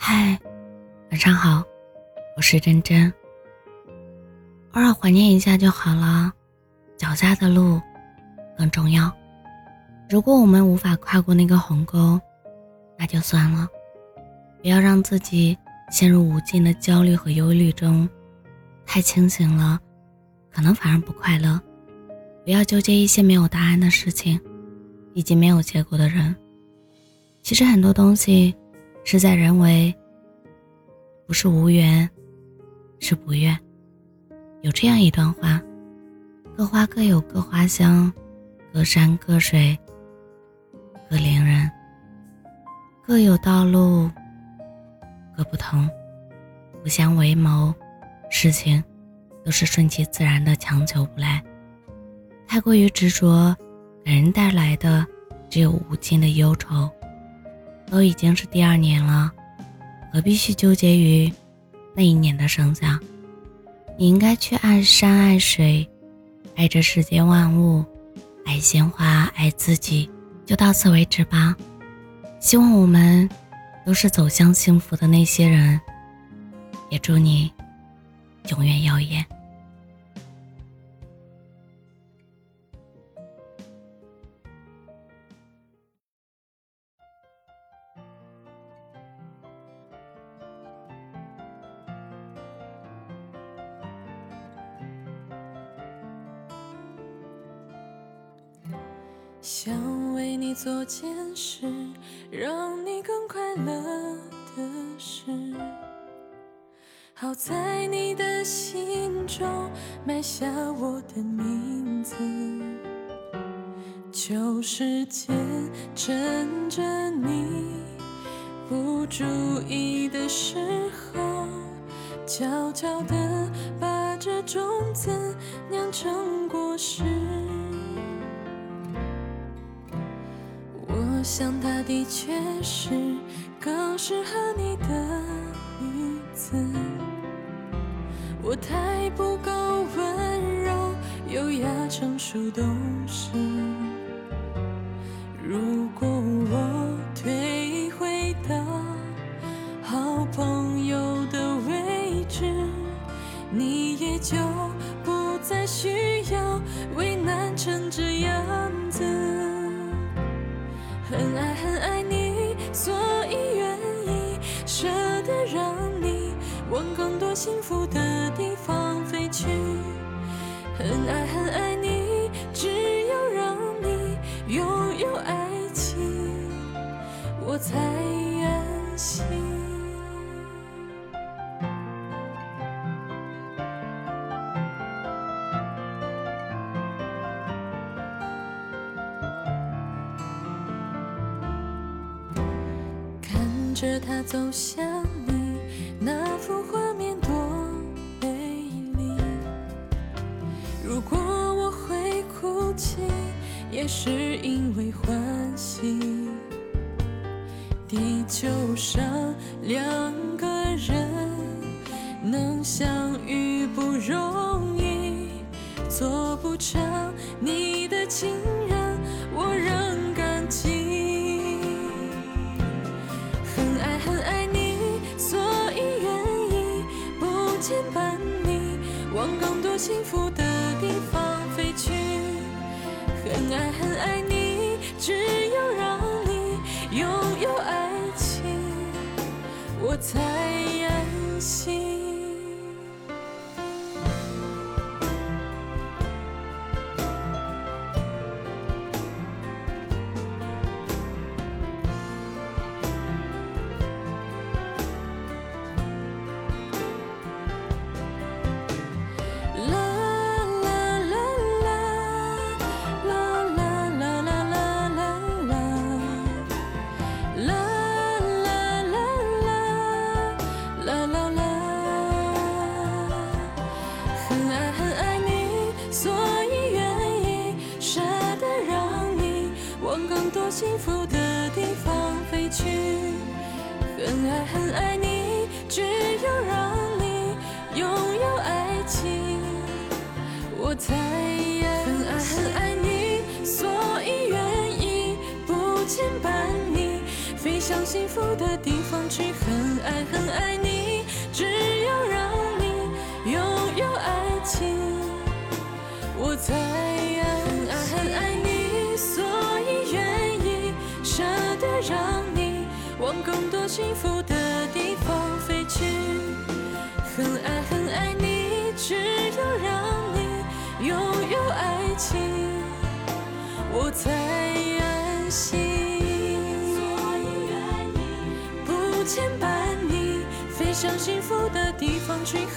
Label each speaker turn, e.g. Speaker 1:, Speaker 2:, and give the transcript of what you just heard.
Speaker 1: 嗨，晚上好，我是真真。偶尔怀念一下就好了，脚下的路更重要。如果我们无法跨过那个鸿沟，那就算了。不要让自己陷入无尽的焦虑和忧虑中，太清醒了，可能反而不快乐。不要纠结一些没有答案的事情，以及没有结果的人。其实很多东西。事在人为，不是无缘，是不愿。有这样一段话：各花各有各花香，各山各水各怜人，各有道路各不同，不相为谋。事情都是顺其自然的，强求不来。太过于执着，给人带来的只有无尽的忧愁。都已经是第二年了，何必去纠结于那一年的盛夏？你应该去爱山爱水，爱这世间万物，爱鲜花，爱自己。就到此为止吧。希望我们都是走向幸福的那些人，也祝你永远耀眼。
Speaker 2: 想为你做件事，让你更快乐的事，好在你的心中埋下我的名字。旧时间趁着你不注意的时候，悄悄地把这种子我想他的确是更适合你的女子。我太不够温柔、优雅、成熟，懂事。幸福的地方飞去。很爱很爱你，只有让你拥有爱情，我才安心。着他走向你，那幅画也是因为欢喜。地球上两个人能相遇不容易，做不成你的情人，我仍感激。很爱很爱你，所以愿意不牵绊你往更多幸福的地方，很爱很爱你，只有让你拥有爱情，我才安心。多幸福的地方飞去，很爱很爱你，只有让你拥有爱情，我才很爱很爱你，所以愿意不牵绊你，飞。向幸福的地方去，很爱很爱你。只有让你拥有爱情，我才更多幸福的地方飞去。很爱很爱你，只有让你拥有爱情，我才安心。不牵绊你，飞向幸福的地方去。